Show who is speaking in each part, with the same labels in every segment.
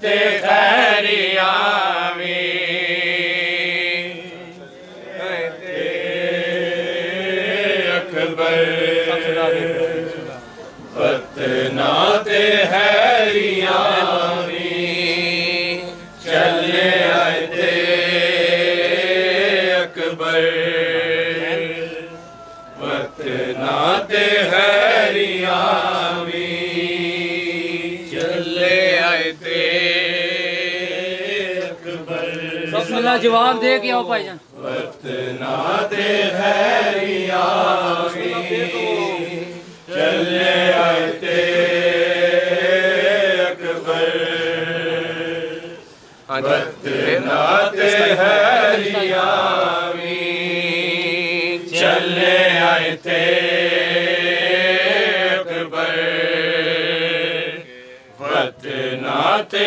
Speaker 1: خیریاں وی اکبر فتنا تے حیریاں چلے آئے اکبر فتنا تے حیریاں وی چلے آئے
Speaker 2: اللہ جواب دے کے آؤ بھائی جان۔
Speaker 1: چلے آئے تے اکبر۔ حیریاں وی چلے آئے تے اکبر۔ فتنا تے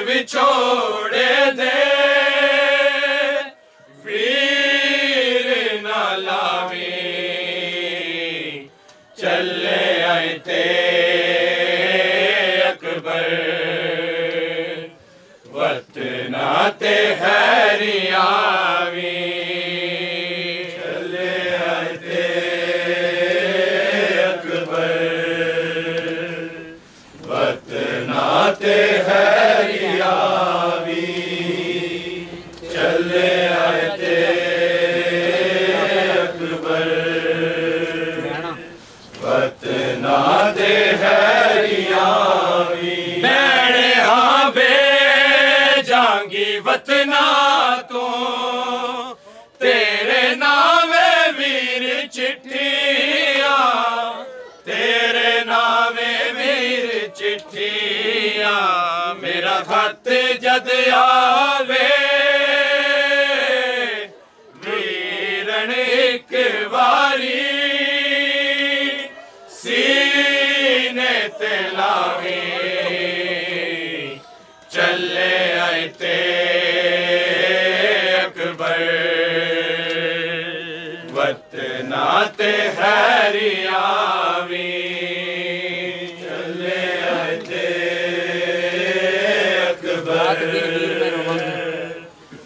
Speaker 1: روگ وچھوڑے دے ویر نہ لاوی چلے آئے تے اکبر وطنا تے وطنا تو تیرے نامے ویر چٹھیاں تیرے نامے ویر چٹھیاں میرا خط جد آوے ویرن ایک واری سینے تے اکبر وطنا چلے آئے اکبر۔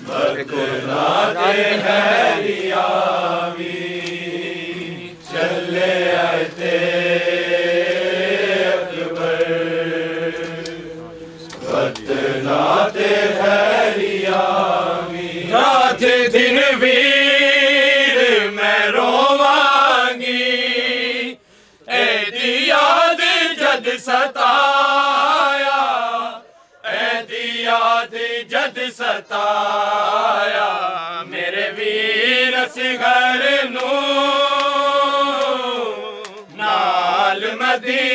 Speaker 1: وطنا تے ستایا اے دی جد ستایا میرے ویر سگر نو نال مدینہ